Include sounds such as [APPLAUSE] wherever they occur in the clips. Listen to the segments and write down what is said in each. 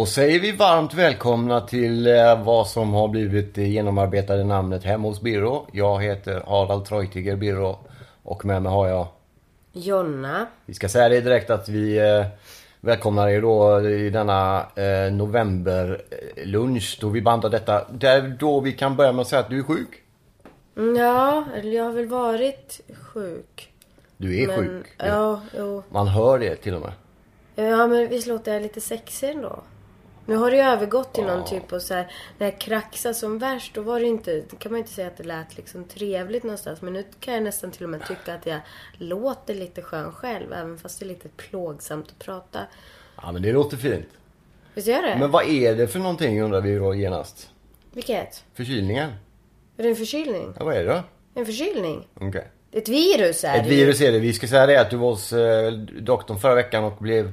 Då säger vi varmt välkomna till eh, vad som har blivit det genomarbetade namnet Hemma hos Birro. Jag heter Harald Treutiger Birro och med mig har jag... Jonna. Vi ska säga det direkt att vi eh, välkomnar er då i denna eh, novemberlunch då vi bandar detta. Där då vi kan börja med att säga att du är sjuk. Mm, Ja, eller jag har väl varit sjuk. Du är men, sjuk. Ja, jo. Man hör det till och med. Ja, men visst låter jag lite sexig ändå? Nu har det ju övergått till någon typ av så här, när jag kraxade som värst, då var det inte, då kan man inte säga att det lät liksom trevligt någonstans. Men nu kan jag nästan till och med tycka att jag låter lite skön själv, även fast det är lite plågsamt att prata. Ja men det låter fint. Visst gör det? Men vad är det för någonting undrar vi då genast? Vilket? Förkylningen? Är det en förkylning? Ja vad är det då? En förkylning? Okej. Ett virus är Ett det ju. virus är det. Vi ska säga det att du var hos eh, doktorn förra veckan och blev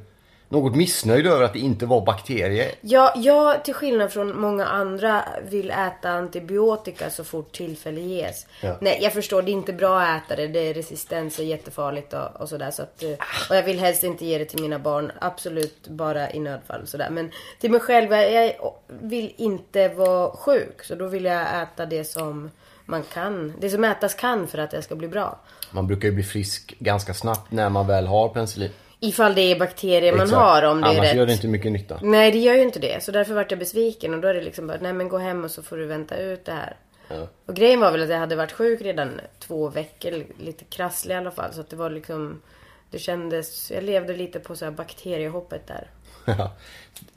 något missnöjd över att det inte var bakterier. Ja, jag till skillnad från många andra vill äta antibiotika så fort tillfälle ges. Ja. Nej, jag förstår. Det är inte bra att äta det. Det är resistens och jättefarligt och, och sådär. Så att, eh, och jag vill helst inte ge det till mina barn. Absolut bara i nödfall och sådär. Men till mig själv, jag jag vill inte vara sjuk. Så då vill jag äta det som man kan. Det som ätas kan för att jag ska bli bra. Man brukar ju bli frisk ganska snabbt när man väl har penicillin. Ifall det är bakterier man Exakt. har. Om det Annars är rätt. gör det inte mycket nytta. Nej det gör ju inte det. Så därför vart jag besviken och då är det liksom bara, nej men gå hem och så får du vänta ut det här. Ja. Och grejen var väl att jag hade varit sjuk redan två veckor, lite krasslig i alla fall. Så att det var liksom, det kändes, jag levde lite på så här bakteriehoppet där. [LAUGHS]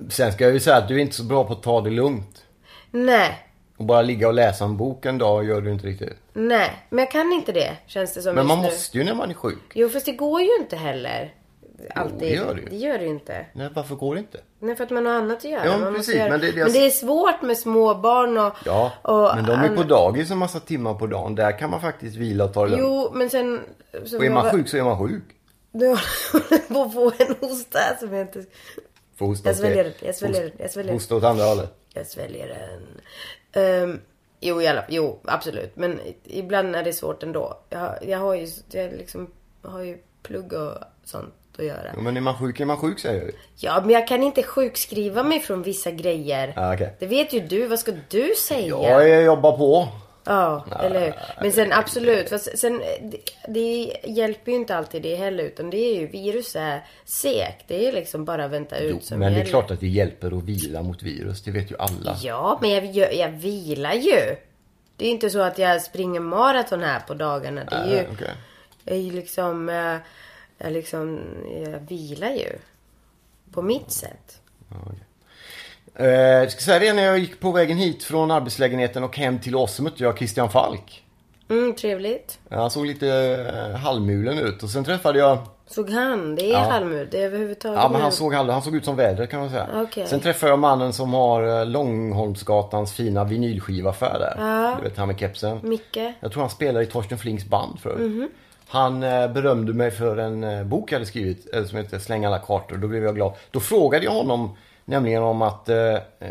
Sen ska jag ju säga att du är inte så bra på att ta det lugnt. Nej, Och bara ligga och läsa en bok en dag gör du inte riktigt. nej. Men jag kan inte det, känns det som Men man nu. måste ju när man är sjuk. Jo fast det går ju inte heller. Alltid. det gör det ju. Det gör det ju inte. Nej, varför går det inte? Nej för att man har annat att göra. Ja, man precis, göra- men det är det jag- men det är svårt med små barn och... Ja, och men de är på dagis en massa timmar på dagen. Där kan man faktiskt vila och ta det. Jo, men sen... Så Och är man var- sjuk så är man sjuk. Nu håller [LAUGHS] på att få en hosta som jag inte... Får hosta Jag sväljer den, jag sväljer den, jag sväljer. Hosta åt andra hållet. Jag sväljer den. Um, jo, alla, jo, absolut. Men ibland är det svårt ändå. Jag, jag har ju, jag liksom, har ju plugg och sånt att göra. Jo, men är man sjuk är man sjuk säger ju. Ja, men jag kan inte sjukskriva mig från vissa grejer. Ja, okej. Det vet ju du. Vad ska du säga? Ja, jag jobbar på. Ja, eller hur? Men sen absolut. Fast sen, det, det hjälper ju inte alltid det heller. Utan det är ju, virus är segt. Det är liksom bara vänta ut Jo, som men det är gäller. klart att det hjälper att vila mot virus. Det vet ju alla. Ja, men jag, jag, jag vilar ju. Det är inte så att jag springer maraton här på dagarna. Det är ju, okej. jag är ju liksom, jag, liksom, jag vilar ju. På mitt sätt. Eh, jag ska säga det när jag gick på vägen hit från arbetslägenheten och hem till oss så mötte jag Christian Falk. Mm, trevligt. Han såg lite eh, halvmulen ut och sen träffade jag Såg han? Det är Ja. halvmul. Det är överhuvudtaget Ja men han såg, han såg ut som väder kan man säga. Okej. Sen träffade jag mannen som har eh, Långholmsgatans fina vinylskivaffär där. Ja. Du vet han med kepsen. Micke? Jag tror han spelar i Torsten Flinks band förut. Mhm. Han eh, berömde mig för en eh, bok jag hade skrivit eh, som heter Släng alla kartor. Då blev jag glad. Då frågade jag honom nämligen om att,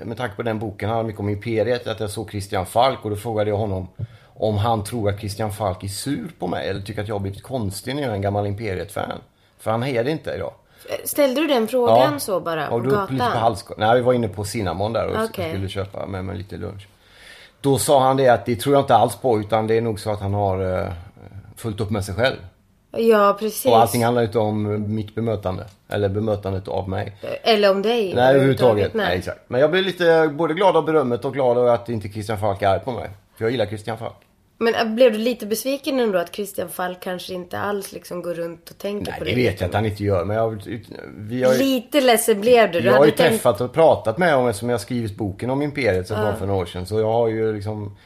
med tanke på den boken, han hade mycket om Imperiet, att jag såg Christian Falk. Och då frågade jag honom om han tror att Christian Falk är sur på mig eller tycker att jag har blivit konstig när jag är en gammal Imperiet-fan. För han det inte idag. Ställde du den frågan så bara? På och då gatan? lite på. Nej, vi var inne på Cinnamon där och Okej. skulle köpa med mig lite lunch. Då sa han det att det tror jag inte alls på utan det är nog så att han har fullt upp med sig själv. Ja, precis. Och allting handlar inte om mitt bemötande. Eller bemötandet av mig. Eller om dig. Nej, överhuvudtaget. Nej. Nej, exakt. Men jag blev lite både glad av berömmet och glad över att inte Christian Falk är arg på mig. För jag gillar Christian Falk. Men äh, blev du lite besviken ändå att Christian Falk kanske inte alls liksom går runt och tänker Nej, på det det? vet jag att han inte gör. Men jag, vi har ju, Lite ledsen blev du. du jag har ju tänkt... träffat och pratat med honom eftersom jag har skrivit boken om Imperiet som kom för några år sedan. Så jag har ju liksom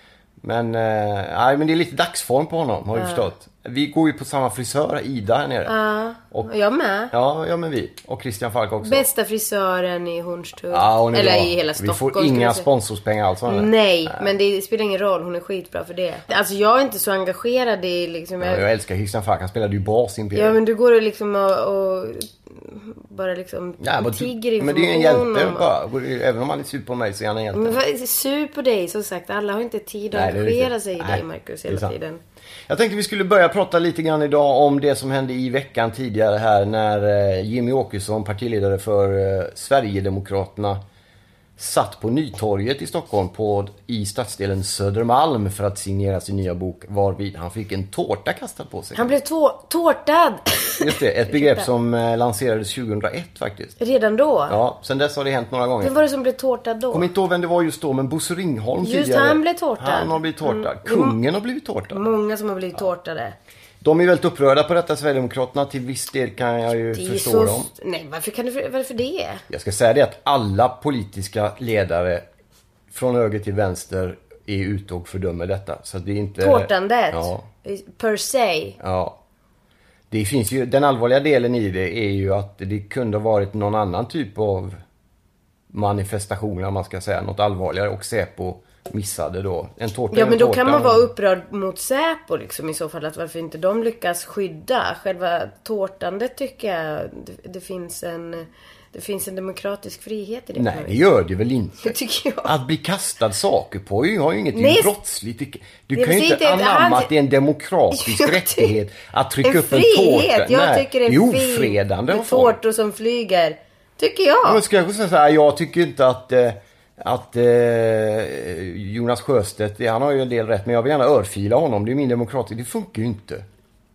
Men, eh, nej, men det är lite dagsform på honom har vi förstått. Vi går ju på samma frisör, Ida här nere. Ja, Och- jag med. Ja, ja men vi. Och Christian Falk också. Bästa frisören i Hornstull. Ja, Eller bra. i hela Vi Stockholm. får skulle inga jag sponsorspengar alls henne. Nej, men det spelar ingen roll. Hon är skitbra för det. Alltså jag är inte så engagerad i liksom... Ja, Jag, jag älskar Christian Falk. Han spelade ju bas i Imperiet. ja men du går och liksom och, och bara liksom Ja, men, tigger men det är ju en hjälte om- bara. Även om han är sur på mig så är han en hjälte. Men sur på dig som sagt. Alla har inte tid att Nej, engagera sig i Nej, dig Marcus är hela tiden. Jag tänkte vi skulle börja prata lite grann idag om det som hände i veckan tidigare här när eh, Jimmy Åkesson, partiledare för eh, Sverigedemokraterna, satt på Nytorget i Stockholm på, i stadsdelen Södermalm för att signera sin nya bok varvid han fick en tårta kastad på sig. Han blev tå- tårtad. Just det, ett [LAUGHS] begrepp som eh, lanserades 2001 faktiskt. Redan då? Ja, sen dess har det hänt några gånger. Vem var det som blev tårtad då? Kommer inte ihåg vem det var just då, men Bosse Ringholm Just tidigare. han blev tårtad. Han har blivit tårtad. Kungen har blivit tårtad. Många som har blivit tårtade. De är väldigt upprörda på detta, Sverigedemokraterna. Till viss del kan jag ju förstå så... dem. Nej, varför, kan du... varför det? Jag ska säga det att alla politiska ledare från höger till vänster är ute och fördömer detta. Så det är inte... Tårtandet? Ja. Per se? Ja. Det finns ju, den allvarliga delen i det är ju att det kunde ha varit någon annan typ av manifestation, om man ska säga. Något allvarligare. Och Säpo missade då. En tårta är Ja en men då tårta, kan man vara upprörd mot Säpo liksom i så fall. Att varför inte de lyckas skydda. Själva tårtandet tycker jag det, det finns en... Det finns en demokratisk frihet i det. Nej, det gör det väl [LAUGHS] inte. Det tycker jag. Att bli kastad saker på ju- har ju inget Nej, brottsligt. Det- Du det kan ju inte anamma att det är en demokratisk [LAUGHS] Jag rättighet att trycka En upp en frihet! tårta. Jag Nej, tycker det det är är fint ofredande. med tårtor som flyger. Tycker jag. Ska jag säga så här, jag tycker inte att, eh, att eh, Jonas Sjöstedt, han har ju en del rätt, men jag vill gärna örfila honom. Det är min demokrati. Det funkar ju inte.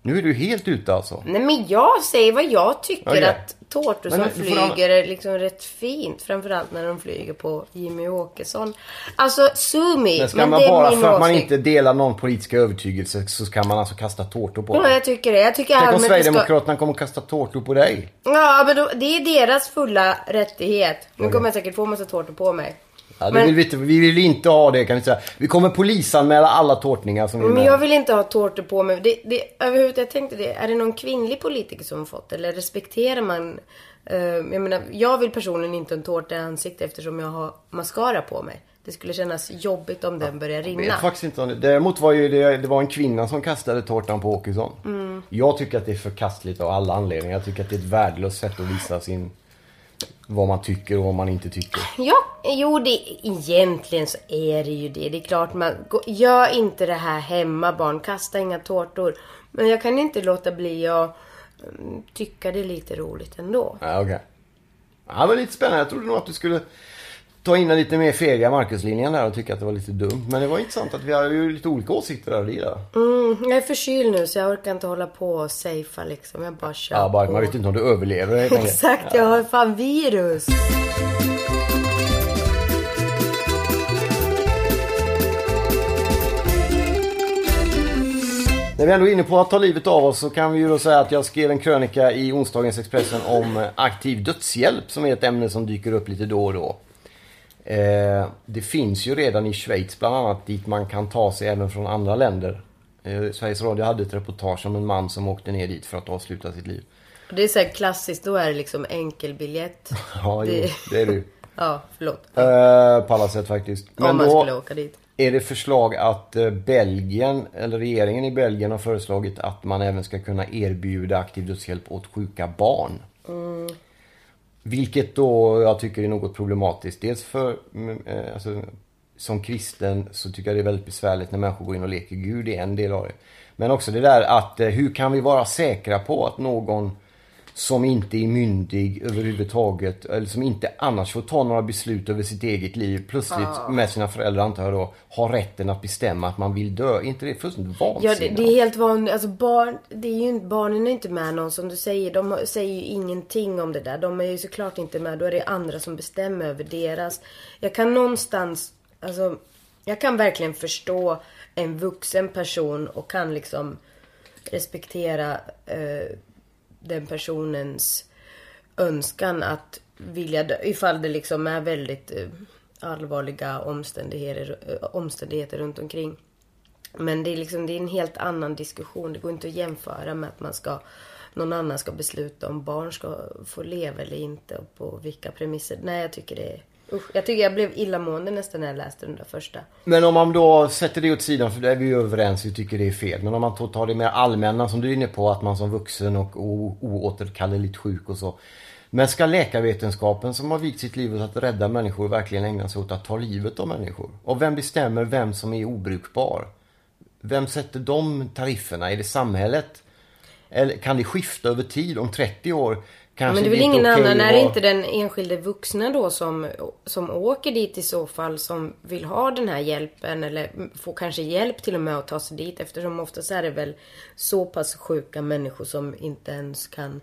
Nu är du helt ute alltså. Nej men jag säger vad jag tycker Okej. att tårtor som flyger är liksom rätt fint. Framförallt när de flyger på Jimmy Åkesson. Alltså sue me. Men ska men man det är bara för att man inte delar någon politisk övertygelse så ska man alltså kasta tårtor på Ja, jag tycker det. Jag tycker Tänk om vi ska... Sverigedemokraterna kommer att kasta tårtor på dig. Ja, men då, det är deras fulla rättighet. Nu kommer jag säkert få massa tårtor på mig. Ja, Men- vill vi, inte, vi vill inte ha det kan vi säga. Vi kommer polisanmäla alla tårtningar som vi Men jag vill inte ha tårtor på mig. Det, det, överhuvudtaget, jag tänkte det. Är det någon kvinnlig politiker som har fått? Eller respekterar man... eh, jag menar, jag vill personligen inte en tårta i ansiktet eftersom jag har mascara på mig. Det skulle kännas jobbigt om den börjar Jag rinna. vet faktiskt inte om det. Däremot var ju det, det var en kvinna som kastade tårtan på Åkesson. Mm. Jag tycker att det är förkastligt av alla anledningar. Jag tycker att det är ett värdelöst sätt att visa sin... Vad man tycker och vad man inte tycker. Ja, jo det, egentligen så är det ju det. Det är klart man, gör inte det här hemma barn, kasta inga tårtor. Men jag kan inte låta bli att mm, tycka det är lite roligt ändå. Ja, okej. Ja, det var lite spännande. Jag trodde nog att du skulle ta in en lite mer fega Marcus-linjen där och tycka att det var lite dumt. Men det var intressant att vi har ju lite olika åsikter där och gillar. Mm, jag är förkyld nu så jag orkar inte hålla på och safea liksom. Jag bara kör Ja, bara, på. man vet inte om du överlever. Exakt, jag har fan virus. När vi ändå är inne på att ta livet av oss så kan vi ju då säga att jag skrev en krönika i onsdagens Expressen om aktiv dödshjälp som är ett ämne som dyker upp lite då och då. Eh, det finns ju redan i Schweiz bland annat dit man kan ta sig även från andra länder. Eh, Sveriges Radio hade ett reportage om en man som åkte ner dit för att avsluta sitt liv. Det är så här klassiskt, då är det liksom enkelbiljett. [LAUGHS] Ja, jo, Det- det är det ju. [LAUGHS] Ja, förlåt. Eh, på alla sätt faktiskt. Om man skulle åka dit. är det förslag att eh, Belgien, eller regeringen i Belgien har föreslagit att man även ska kunna erbjuda aktiv dödshjälp åt sjuka barn. Vilket då jag tycker är något problematiskt. Dels för, mm, eh, alltså, som kristen så tycker jag det är väldigt besvärligt när människor går in och leker Gud. Det är en del av det. Men också det där att eh, hur kan vi vara säkra på att någon som inte är myndig överhuvudtaget eller som inte annars får ta några beslut över sitt eget liv plötsligt med sina föräldrar antar jag då har rätten att bestämma att man vill dö. Är inte det fullständigt Ja, vansinnigt? det, det är helt vanligt. Alltså barn, det är ju, barnen är inte med någon som du säger. De säger ju ingenting om det där. De är ju såklart inte med. Då är det andra som bestämmer över deras. Jag kan någonstans, alltså, jag kan verkligen förstå en vuxen person och kan liksom respektera eh, den personens önskan att vilja dö. Ifall det liksom är väldigt eh, allvarliga omständigheter, eh, omständigheter runt omkring. Men det är liksom, det är en helt annan diskussion. Det går inte att jämföra med att man ska någon annan ska besluta om barn ska få leva eller inte och på vilka premisser. Nej, jag tycker det är Usch, jag tycker jag blev illamående nästan när jag läste den där första. Men om man då sätter det åt sidan, för det är vi ju överens, vi tycker det är fel. Men om man tar det mer allmänna som du är inne på, att man som vuxen och oåterkalleligt sjuk och så. Men ska läkarvetenskapen som har vikt sitt liv åt att rädda människor verkligen ägna sig åt att ta livet av människor? Och vem bestämmer vem som är obrukbar? Vem sätter de tarifferna? Är det samhället? Eller kan det skifta över tid? Om 30 år Kanske men det är väl ingen okay annan, är det inte den enskilde vuxna då som, som åker dit i så fall som vill ha den här hjälpen eller får kanske hjälp till och med att ta sig dit eftersom oftast är det väl så pass sjuka människor som inte ens kan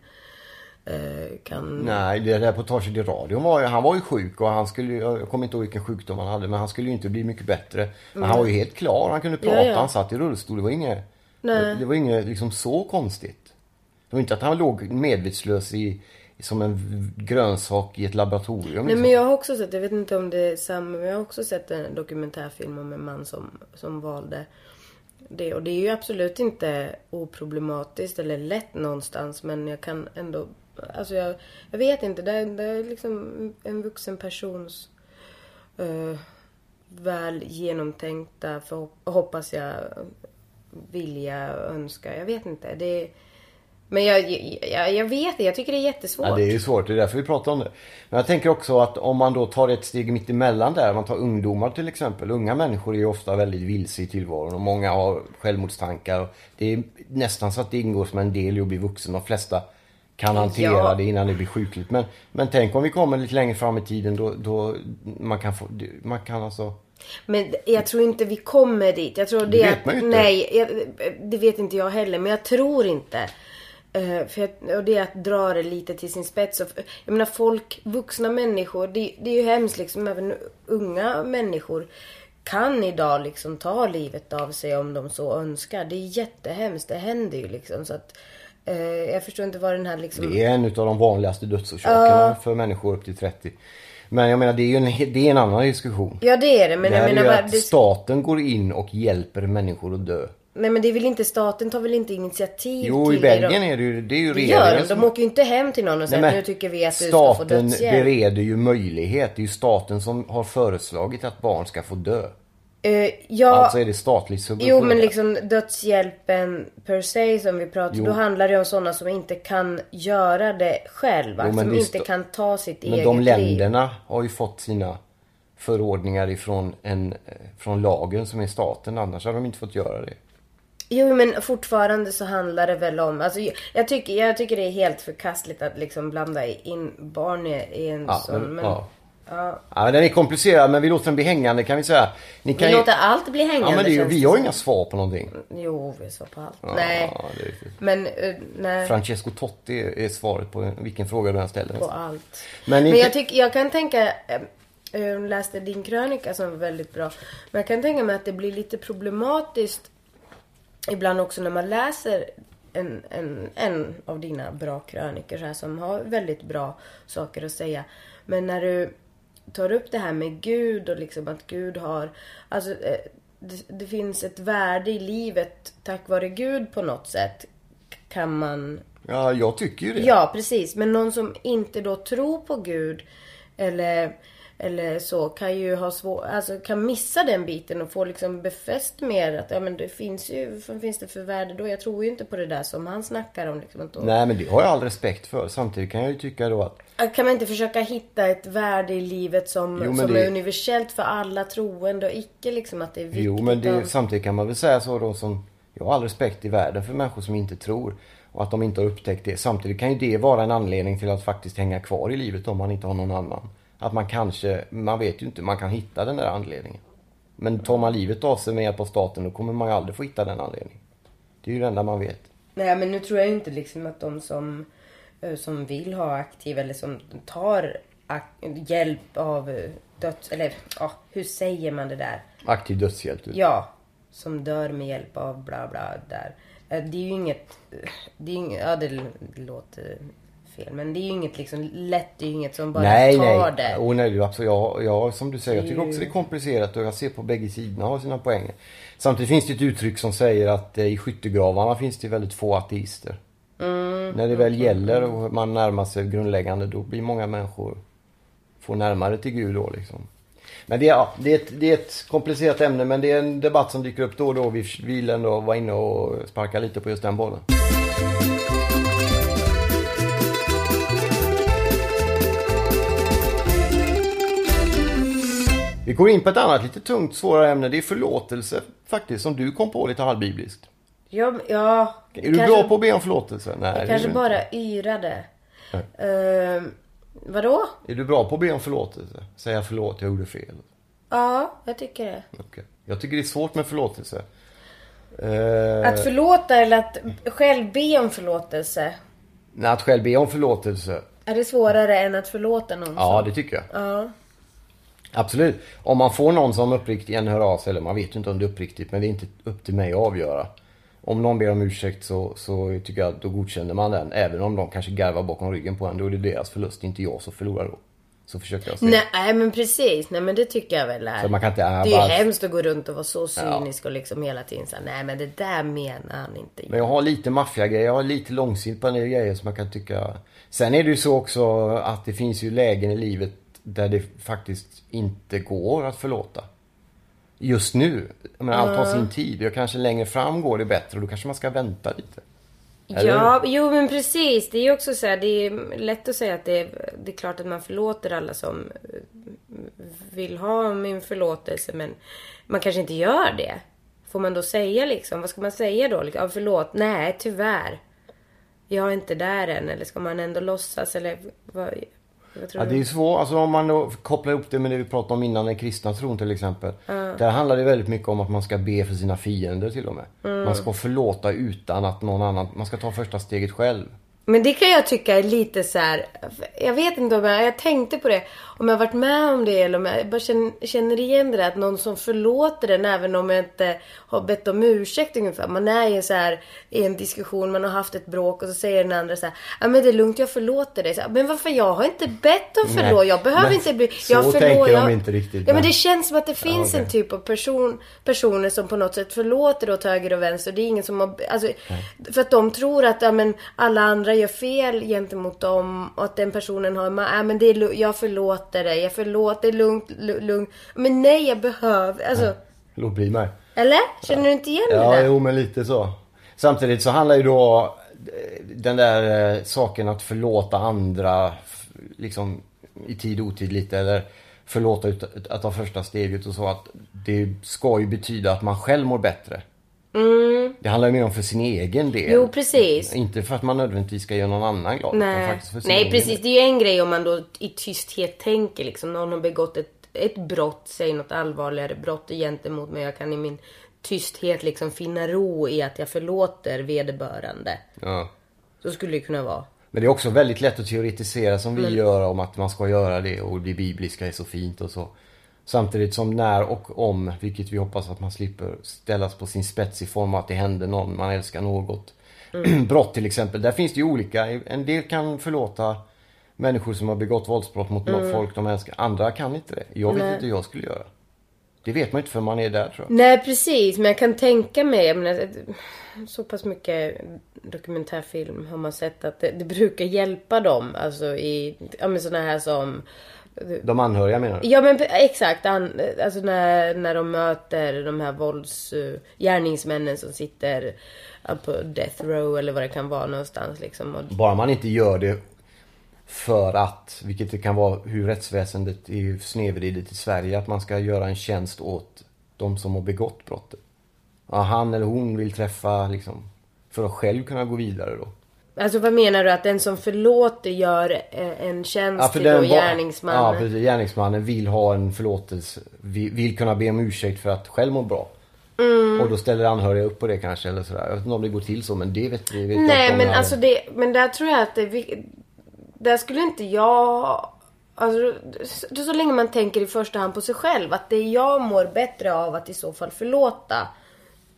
eh, kan... Nej, det reportaget i radion var ju, han var ju sjuk och han skulle jag kommer inte ihåg vilken sjukdom han hade men han skulle ju inte bli mycket bättre. Men mm. han var ju helt klar, han kunde prata, ja, ja. han satt i rullstol, det var inget, Nej. det var inget liksom så konstigt. Det var inte att han låg medvetslös i, som en grönsak i ett laboratorium. Nej liksom. men jag har också sett, jag vet inte om det är samma, men jag har också sett en dokumentärfilm om en man som, som valde det. Och det är ju absolut inte oproblematiskt eller lätt någonstans men jag kan ändå, alltså jag, jag vet inte, det är, det är liksom en vuxen persons uh, väl genomtänkta, för, hoppas jag, vilja, önska, jag vet inte. Det är, men jag, jag, jag vet det, jag tycker det är jättesvårt. Ja, det är ju svårt, det är därför vi pratar om det. Men jag tänker också att om man då tar ett steg mitt emellan där, man tar ungdomar till exempel. Unga människor är ju ofta väldigt vilse i tillvaron och många har självmordstankar. Det är nästan så att det ingår som en del i att bli vuxen. De flesta kan hantera ja. det innan det blir sjukligt. Men, men tänk om vi kommer lite längre fram i tiden då, då man kan få, man kan alltså men jag tror inte vi kommer dit. Jag tror det, det vet man ju inte. Nej, jag, det vet inte jag heller. Men jag tror inte för jag, och det är att dra det lite till sin spets. Och, jag menar folk, vuxna människor, det, det är ju hemskt liksom. Även unga människor kan idag liksom ta livet av sig om de så önskar. Det är jättehemskt. Det händer ju liksom. Så att, uh, jag förstår inte vad den här liksom... Det är en av de vanligaste dödsorsakerna uh. för människor upp till 30. Men jag menar det är ju en, det är en annan diskussion. Ja det är det. Men det jag menar bara... Att staten går in och hjälper människor att dö. Nej men det är väl inte staten tar väl inte initiativ jo, till Jo i Belgien är det ju, det är ju regeringen det gör de. De åker ju inte hem till någon och säger nu tycker vi att du ska få dödshjälp. Staten bereder ju möjlighet. Det är ju staten som har föreslagit att barn ska få dö. Uh, ja, alltså är det statligt subventionerat. Jo men liksom dödshjälpen per se som vi pratar Då handlar det om sådana som inte kan göra det själva. Jo, som inte kan ta sitt men eget liv. Men de länderna liv. har ju fått sina förordningar ifrån en, eh, från lagen som är staten. Annars har de inte fått göra det. Jo men fortfarande så handlar det väl om, alltså jag tycker, jag tycker det är helt förkastligt att liksom blanda in barn i en ja, sån. Men, ja. Ja. ja, den är komplicerad men vi låter den bli hängande kan vi säga. Ni kan vi ju... låter allt bli hängande. Ja men det, vi har ju inga svar på någonting. Jo, vi har svar på allt. Ja, nej. Men, uh, nej. Francesco Totti är svaret på vilken fråga du än ställer. På allt. Men, men jag, tycker, jag kan tänka, jag uh, läste din krönika som var väldigt bra. Men jag kan tänka mig att det blir lite problematiskt ibland också när man läser en, en, en av dina bra krönikor så här, som har väldigt bra saker att säga. Men när du tar upp det här med Gud och liksom att Gud har, alltså eh, det, det finns ett värde i livet tack vare Gud på något sätt. Kan man... Ja, jag tycker ju det. Ja, precis. Men någon som inte då tror på Gud eller eller så kan ju ha svårt, alltså kan missa den biten och få liksom befäst mer att ja men det finns ju, vad finns det för värde då? Jag tror ju inte på det där som han snackar om liksom. Då. Nej men det har jag all respekt för. Samtidigt kan jag ju tycka då att kan man inte försöka hitta ett värde i livet som, jo, som det... är universellt för alla troende och icke liksom att det är viktigt? Jo men det, om... samtidigt kan man väl säga så då som jag har all respekt i världen för människor som inte tror och att de inte har upptäckt det. Samtidigt kan ju det vara en anledning till att faktiskt hänga kvar i livet om man inte har någon annan. Att man kanske, man vet ju inte, man kan hitta den där anledningen. Men tar man livet av sig med hjälp av staten då kommer man ju aldrig få hitta den anledningen. Det är ju det enda man vet. Nej men nu tror jag inte liksom att de som, eh, som vill ha aktiv eller som tar hjälp av eh, döds... Eller ja, hur säger man det där? Aktiv dödshjälp? Ja. Som dör med hjälp av bla bla där. Eh, det är ju inget... Det är inget, ja det låter fel. Men det är ju inget liksom lätt, det är ju inget som bara nej, tar nej. det. Och nej, absolut, ja, ja, som du säger, jag tycker också det är komplicerat och jag ser på bägge sidorna har sina poänger. Samtidigt finns det ett uttryck som säger att eh, i skyttegravarna finns det väldigt få ateister. Mm. När det väl gäller och man närmar sig grundläggande då blir många människor får närmare till Gud då liksom. Men det är, ja, det, är ett, det är ett komplicerat ämne men det är en debatt som dyker upp då och då. Vi vill ändå vara inne och sparka lite på just den bollen. Vi går in på ett annat lite tungt svårare ämne. Det är förlåtelse faktiskt som du kom på lite halvbibliskt. Ja, ja. Är du kanske- bra på att be om förlåtelse? Nej, är Kanske bara yrade. Uh, vadå? Är du bra på att be om förlåtelse? Säga förlåt, jag gjorde fel. Ja, jag tycker det. Okej. Jag tycker det är svårt med förlåtelse. Eh, Att förlåta eller att själv be om förlåtelse. nej, att själv be om förlåtelse. Är det svårare än att förlåta någon? Ja, det tycker jag. Ja. Absolut. Om man får någon som uppriktigen hör av sig, eller man vet ju inte om det är uppriktigt, men det är inte upp till mig att avgöra. Om någon ber om ursäkt så, så tycker jag att då godkänner man den. Även om de kanske garvar bakom ryggen på en. Då är det deras förlust, inte jag som förlorar då. Så försöker jag säga. Nej men precis, nej men det tycker jag väl är. Så man kan inte, äh, det är ju bara- hemskt att gå runt och vara så cynisk och liksom hela tiden säga nej men det där menar han inte. Men jag har lite maffiagrejer, jag har lite långsint på en del grejer som jag kan tycka... Sen är det ju så också att det finns ju lägen i livet där det faktiskt inte går att förlåta. Just nu. Jag menar, allt har sin tid. Jag kanske längre fram går det bättre och då kanske man ska vänta lite. Eller Ja, jo men precis. Det är ju också så här, det är lätt att säga att det är, det är klart att man förlåter alla som vill ha min förlåtelse men man kanske inte gör det. Får man då säga liksom, vad ska man säga då? Liksom, Ja, förlåt, nej tyvärr. Jag är inte där än. Eller ska man ändå låtsas eller vad, Ja, det är ju svårt. Alltså om man då kopplar ihop det med det vi pratade om innan, den kristna tron till exempel. Där handlar det väldigt mycket om att man ska be för sina fiender till och med. Man ska förlåta utan att någon annan... Man ska ta första steget själv. Men det kan jag tycka är lite så här. Jag vet inte om jag, jag tänkte på det. Om jag har varit med om det eller om jag bara känner, känner igen det där. Att någon som förlåter den även om jag inte har bett om ursäkt ungefär. Man är ju så här i en diskussion, man har haft ett bråk och så säger den andra så här. Ja men det är lugnt, jag förlåter dig. Så, här, men varför? Jag har inte bett om förlåt. Nej, Jag behöver men inte bli... så Jag tänker de jag, inte riktigt, Ja men nej. det känns som att det finns okej. en typ av person, personer som på något sätt förlåter åt höger och vänster. Det är ingen som har, alltså, för att de tror att ja, men, alla andra gör fel gentemot dem och att den personen har, ja men det är, jag förlåter dig, jag förlåter, lugnt, lu- lugnt. Men nej jag behöver, alltså, Låt bli mig. eller? Känner du inte igen det Ja, jo men lite så. Samtidigt så handlar ju då eh, den där eh, saken att förlåta andra liksom i tid och otid lite eller förlåta ut, att ta första steget och så att det ska ju betyda att man själv mår bättre. Det handlar ju mer om för sin egen del. Mm. Jo, precis. Inte för att man nödvändigtvis ska göra någon annan glad. Nej, nej precis. Det är ju en grej om man då i tysthet tänker liksom. Någon har begått ett, ett brott, säg något allvarligare brott gentemot mig. Jag kan i min tysthet liksom finna ro i att jag förlåter vederbörande. Ja. Så skulle det kunna vara. Men det är också väldigt lätt att teoretisera som vi Men- gör om att man ska göra det och det bibliska är så fint och så. Samtidigt som när och om, vilket vi hoppas att man slipper ställas på sin spets i form av att det händer någon, man älskar något. [CLEARS THROAT] Brott till exempel, där finns det ju olika. En del kan förlåta människor som har begått våldsbrott mot något folk de älskar. Andra kan inte det. Jag vet Nej. inte hur jag skulle göra. Det vet man inte för man är där tror jag. Nej precis, men jag kan tänka mig, jag menar, så pass mycket dokumentärfilm har man sett att det, det brukar hjälpa dem. Alltså i, ja men sådana här som De anhöriga menar du? Ja men exakt, an, alltså när, när de möter de här vålds uh, gärningsmännen som sitter på death row eller vad det kan vara någonstans liksom. Bara man inte gör det för att, vilket det kan vara hur rättsväsendet är snedvridet i Sverige, att man ska göra en tjänst åt de som har begått brottet. Ja, han eller hon vill träffa liksom, för att själv kunna gå vidare då. Alltså vad menar du? Att den som förlåter gör eh, en tjänst till då gärningsmannen? Ja, precis. Gärningsmannen vill ha en förlåtelse, vill, vill kunna be om ursäkt för att själv må bra. Mm. Och då ställer anhöriga upp på det kanske eller sådär. Jag vet inte om det går till så men det vet vi. Vet Nej men alltså det, men där tror jag att det, där skulle inte jag Alltså, så, så länge man tänker i första hand på sig själv, att det jag mår bättre av att i så fall förlåta.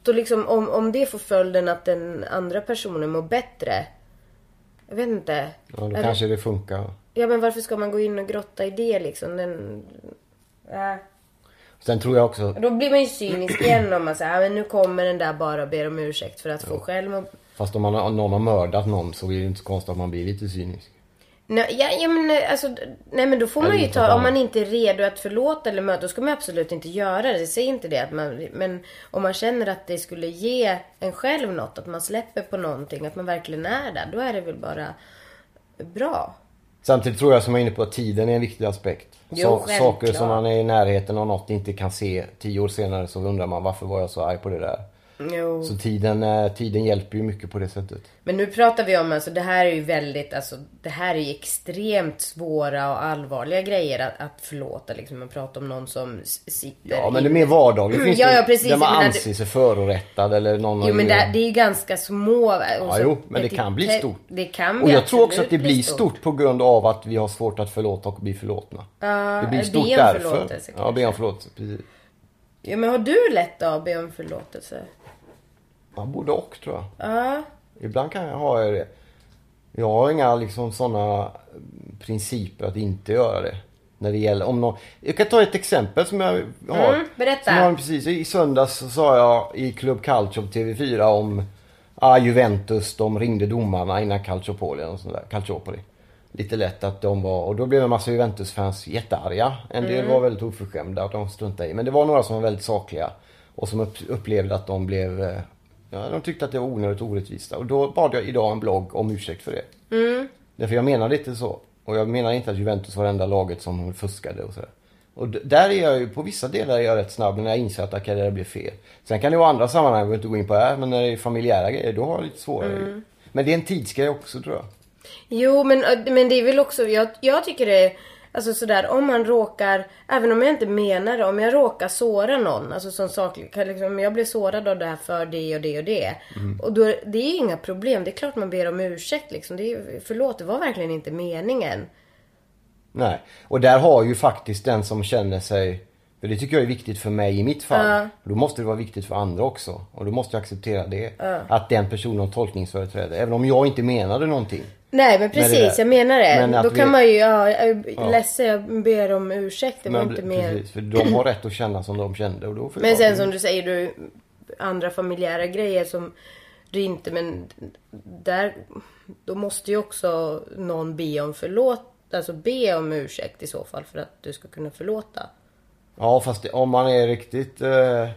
Då liksom, om, om det får följden att den andra personen mår bättre. Jag vet inte. Ja, då kanske det funkar. Ja men varför ska man gå in och grotta i det liksom? Den... Äh. Sen tror jag också... Då blir man ju cynisk igen om man säger "Ja, men nu kommer den där bara och ber om ursäkt för att få själv. Fast om man, om någon har mördat någon så är det inte så konstigt att man blir lite cynisk. Nej, ja, ja, men eh, alltså, nej men då får man ju ta, om man- inte är redo att förlåta eller möta, då ska man absolut inte göra det. Jag säger inte det att man, men om man känner att det skulle ge en själv något, att man släpper på någonting, att man verkligen är där, då är det väl bara bra. Samtidigt tror jag som jag är inne på att tiden är en viktig aspekt. Jo, självklart. saker som man är i närheten av något inte kan se tio år senare så undrar man varför var jag så arg på det där. Jo. Så tiden, eh, tiden hjälper ju mycket på det sättet. Men nu pratar vi om, alltså det här är ju väldigt, alltså det här är ju extremt svåra och allvarliga grejer att, att förlåta liksom. Man pratar om någon som sitter Ja men det är mer vardagligt. Finns Ja, det, ja, precis. Där man anser sig förorättad eller någon Jo men det, det är ju ganska små. och Ja, så- jo, men det kan bli det- stort. Det kan Och jag tror också att det bli blir stort på grund av att vi har svårt att förlåta och bli förlåtna. Ja, det blir be stort om därför. förlåtelse, Ja, be om förlåtelse. Precis. Ja men har du lätt att be om förlåtelse? Ja, både och tror jag. Ja. Ibland kan jag ha det. Jag har inga liksom sådana principer att inte göra det. När det gäller om någon... Jag kan ta ett exempel som jag har. Mm, berätta. Som jag, precis, I söndags så sa jag i Club Calcio på TV4 om ah, Juventus. De ringde domarna innan Calciopoli och sånt där. Calciopoli. Lite lätt att de var... Och då blev en massa Juventus-fans jättearga. En del Mm. var väldigt oförskämda att de struntade i. Men det var några som var väldigt sakliga. Och som upp, upplevde att de blev... Ja, de tyckte att det var onödigt orättvist. Och då bad jag idag en blogg om ursäkt för det. Mm. Därför jag menar inte så. Och jag menar inte att Juventus var det enda laget som fuskade och sådär. Och där är jag ju, på vissa delar är jag rätt snabb när jag inser att okej, det blir fel. Sen kan det vara andra sammanhang, jag behöver inte gå in på det här, men när det är familjära grejer, då har jag lite svårare. Mm. Men det är en tidsgrej också tror jag. Jo men, men det är väl också, jag, jag tycker det är Alltså sådär, om man råkar, även om jag inte menar det, om jag råkar såra någon, alltså som sak, kan liksom, om jag blir sårad av det här för det och det och det. Mm. Och då, det är inga problem, det är klart man ber om ursäkt liksom. Det är, förlåt, det var verkligen inte meningen. Nej. Och där har ju faktiskt den som känner sig för det tycker jag är viktigt för mig i mitt fall. Ja. Då måste det vara viktigt för andra också. Och då måste jag acceptera det. Att den personen har tolkningsföreträde. Även om jag inte menade någonting. Nej men precis, jag menar det. men Då vi- kan man ju, ja, jag är ledsen, jag ber om ursäkt. Det var Men, inte mer. precis, för de har rätt att känna som de kände. Och då Men sen som du säger, du, andra familjära grejer som du inte, men där, då måste ju också någon be om förlåt, alltså be om ursäkt i så fall för att du ska kunna förlåta. Ja fast om man är riktigt... Eh,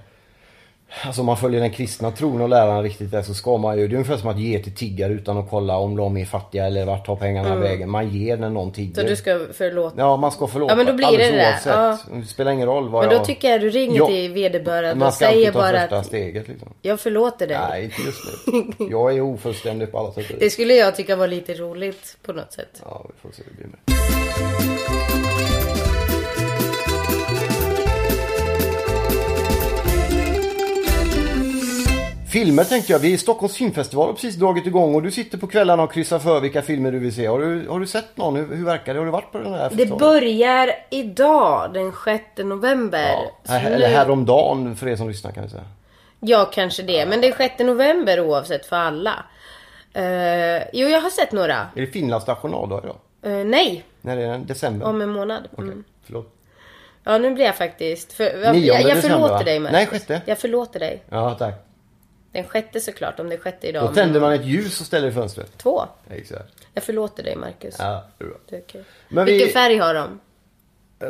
alltså om man följer den kristna tron och läran riktigt där så ska man ju... Det är ungefär som att ge till tiggare utan att kolla om de är fattiga eller vart tar pengarna vägen. Man ger när någon tigger. Mm. Så du ska förlåta. Ja man ska förlåta. Ja, men då blir alldeles det det där. oavsett. Det spelar ingen roll vad Men då jag... tycker jag du ringer Ja. till vederbörande Man och ska alltid säger ta bara första att steget liksom. jag förlåter dig. Nej inte just nu. [LAUGHS] Jag är ofullständig på alla sätt Det skulle jag tycka var lite roligt på något sätt. Ja vi får se hur det blir med. Filmer tänkte jag. Vi är i Stockholms filmfestival har precis dragit igång och du sitter på kvällarna och kryssar för vilka filmer du vill se. Har du, har du sett någon? Hur, hur verkar det? Har du varit på den här Det festivalen? börjar idag, den 6 november. Ja, här- eller häromdagen för er som lyssnar kan vi säga. Ja, kanske det. Men det är 6 november oavsett för alla. Uh, jo, jag har sett några. Är det Finlands nationaldag idag? Eh, nej, När är den? December? om en månad. Okej, Mm. förlåt. Ja, nu blir jag faktiskt... För, jag, jag, jag december, förlåter va? dig, Marcus. Nej, sjätte. Jag förlåter dig. Ja, tack. Den sjätte såklart, om det är sjätte idag. Då tänder man ett ljus och ställer i fönstret. Två. Exakt. Jag förlåter dig, Marcus. Ja, det är bra. Det är okej. Men vi- Vilken färg har de?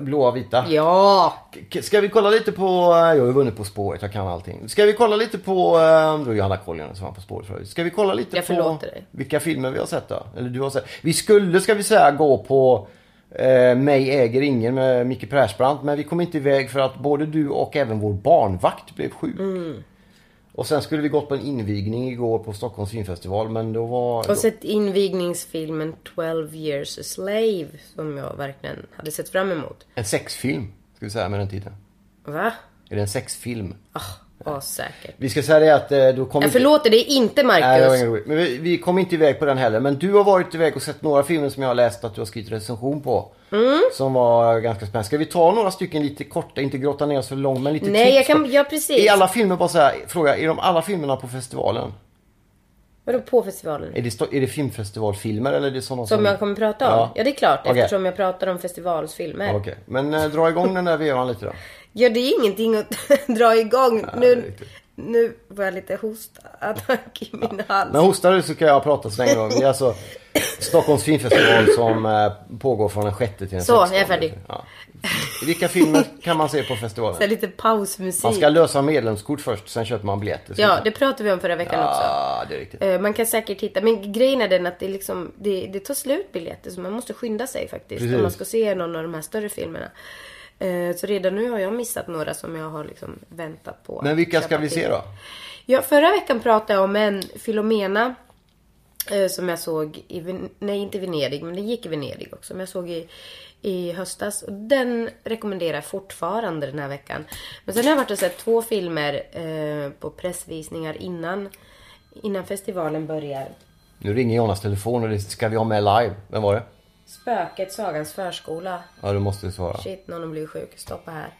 Blåa och vita. Ja! K- Ska vi kolla lite på, jag har ju vunnit På spåret, jag kan allting. Ska vi kolla lite på, eh, då är Johanna Kollinen som var På spåret förut. Ska vi kolla lite Jag på förlåter dig. vilka filmer vi har sett då? Eller du har sett. Vi skulle, ska vi säga, gå på eh, Mig äger ingen med Micke Persbrandt. Men vi kom inte iväg för att både du och även vår barnvakt blev sjuk. Och sen skulle vi gått på en invigning igår på Stockholms filmfestival men då var... Och sett invigningsfilmen 12 years a slave. Som jag verkligen hade sett fram emot. En sexfilm, ska vi säga med den titeln. Va? Är det en sexfilm? Ah, ja, säkert. Vi ska säga det att eh, då kom Jag förlåter inte, Nej, det var Marcus. inget roligt. Men vi, vi kom inte iväg på den heller. Men du har varit iväg och sett några filmer som jag har läst att du har skrivit recension på. Mm. Som var ganska spännande. Ska vi ta några stycken lite korta, inte grotta ner oss för långt, men lite Nej, tips jag kan... Ja, precis. Är alla filmer, bara så här, fråga, är de alla filmerna på festivalen? Vadå på festivalen? Är det, är det filmfestivalfilmer eller är det sådana Som jag kommer prata om? Ja. Ja, det är klart Okej. eftersom jag pratar om festivalsfilmer. Okej, men eh, dra igång den där vevan lite då. Ja, det är ingenting att [LAUGHS] dra igång. är nu, nu får jag lite hostattack i min hals. Men hostar du så kan jag prata så länge då. Alltså Stockholms filmfestival som eh, pågår från den sjätte till den Så, jag är färdig. Ja. Vilka filmer kan man se på Så festivalen? lite pausmusik. Man ska lösa medlemskort först, sen köper man biljetter. Ja, det pratade vi om förra veckan också. Ja, det är riktigt. Eh, Man kan säkert hitta, men grejen är den att det, liksom, det, det tar slut biljetter så man måste skynda sig faktiskt. Precis. Om man ska se någon av de här större filmerna. Eh, Så redan nu har jag missat några som jag har liksom väntat på. Men vilka ska vi till. se då? Ja, förra veckan pratade jag om en Filomena. Eh, Som jag såg i, nej inte Venedig, men det gick i Venedig också. Som jag såg i, i höstas. Och den rekommenderar jag fortfarande den här veckan. Men sen har jag varit och sett två filmer eh, på pressvisningar innan, innan festivalen börjar. Nu ringer Jonas telefon och det ska vi ha med live. Vem var det? Spöket, Sagans förskola. Ja, du måste svara. Shit, någon har blivit sjuk. Stoppa här.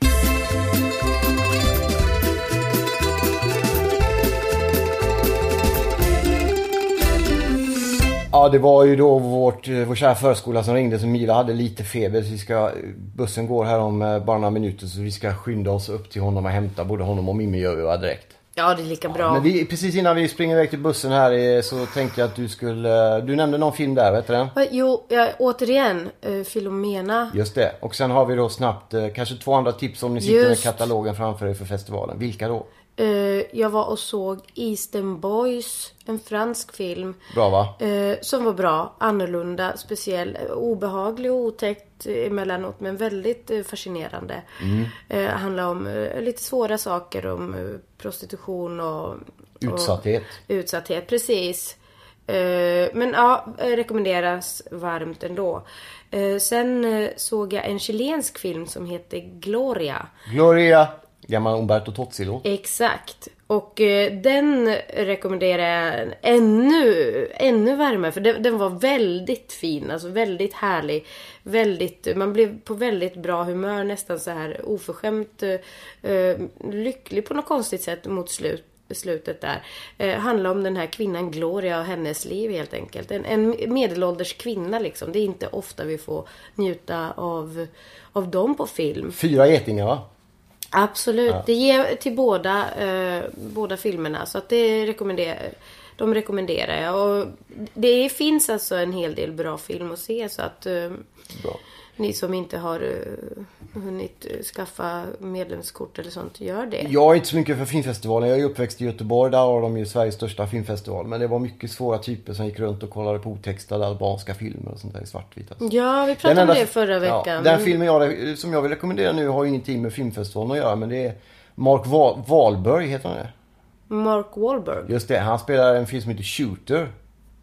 Ja, det var ju då vårt, eh, vår kära förskola som ringde så Mila hade lite feber. Så vi ska, bussen går här om eh, bara några minuter så vi ska skynda oss upp till honom och hämta både honom och Mimmi gör vi va, direkt. Ja, det är lika bra. Men vi, precis innan vi springer iväg till bussen här eh, så tänkte jag att du skulle, du nämnde någon film där, vet du den? Jo, ja, återigen. Filomena. Just det. Och sen har vi då snabbt kanske två andra tips om ni sitter Just. med katalogen framför er för festivalen. Vilka då? Eh, jag var och såg Eastern Boys, en fransk film. Bra va? eh, som var bra, annorlunda, speciell, eh, obehaglig och otäckt eh, emellanåt men väldigt eh, fascinerande. Eh, handlar om lite svåra saker, om prostitution och... Utsatthet. Och, utsatthet, precis. Men ja, rekommenderas varmt ändå. Sen såg jag en chilensk film som heter Gloria. Gloria. Gammal Umberto Tozzi-låt. Exakt. Och eh, den rekommenderar jag ännu, ännu varmare. För den, den var väldigt fin. Alltså väldigt härlig. Väldigt, man blev på väldigt bra humör. Nästan så här oförskämt eh, eh, lycklig på något konstigt sätt mot slut, slutet där. Eh, handlar om den här kvinnan Gloria och hennes liv helt enkelt. En, en medelålders kvinna liksom. Det är inte ofta vi får njuta av, av dem på film. Fyra getingar va? Absolut. Det ger till båda, eh, båda filmerna. Så att det rekommenderar, de rekommenderar jag. Och det finns alltså en hel del bra film att se. Så att eh, Bra. Ni som inte har eh, hunnit eh, skaffa medlemskort eller sånt, gör det. Jag är inte så mycket för filmfestivalen. Jag är uppväxt i Göteborg. Där har de ju Sveriges största filmfestival. Men det var mycket svåra typer som gick runt och kollade på otextade albanska filmer och sånt där i svartvitt. Alltså. Ja, vi pratade om enda- det förra Ja, veckan. den filmen jag, som jag vill rekommendera nu har ju ingenting med filmfestivalen att göra. Men det är Mark Wa- Wahlberg, heter han det? Mark Wahlberg. Just det, han spelar en film som heter Shooter.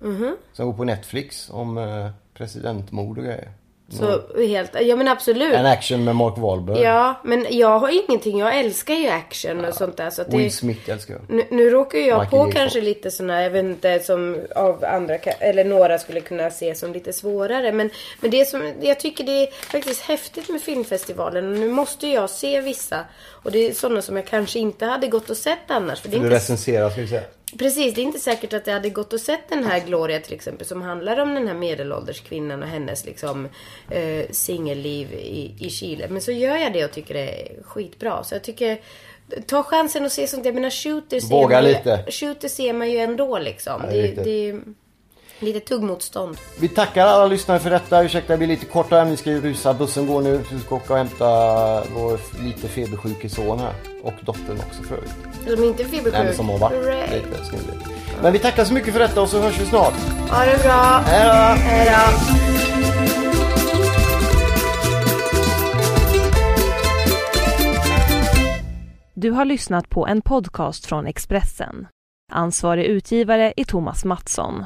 Mhm. Som går på Netflix om eh, presidentmord och grejer. Så helt, ja men absolut. En action med Mark Wahlberg. Ja, men jag har ingenting. Jag älskar ju action och sånt där. Så att det, Will Smith älskar jag. Nu, nu råkar jag Michael på J. kanske lite såna, jag vet inte, som av andra, eller några skulle kunna se som lite svårare. Men, men det som, jag tycker det är faktiskt häftigt med filmfestivalen. Och nu måste jag se vissa. Och det är sådana som jag kanske inte hade gått och sett annars. För det är Du inte, recenserar ska vi säga. Precis, det är inte säkert att jag hade gått och sett den här Gloria till exempel. Som handlar om den här medelålders kvinnan och hennes liksom eh, singelliv i, i Chile. Men så gör jag det och tycker det är skitbra. Så jag tycker Ta chansen att se sånt. Jag menar shooter ser, Våga man lite. shooter ser man ju ändå liksom. Ja, det det, det lite tuggmotstånd. Vi tackar alla lyssnare för detta. Ursäkta, det blir lite kortare. Vi ska ju rusa. Bussen går nu. Vi ska åka och hämta vår lite febersjuke son här. Och dottern också för övrigt. Som inte är Den febersjuk. som har varit Hurray. lite snurrig. Men vi tackar så mycket för detta och så hörs vi snart. Ha det bra. Hej då! Hej då. Du har lyssnat på en podcast från Expressen. Ansvarig utgivare är Thomas Mattsson.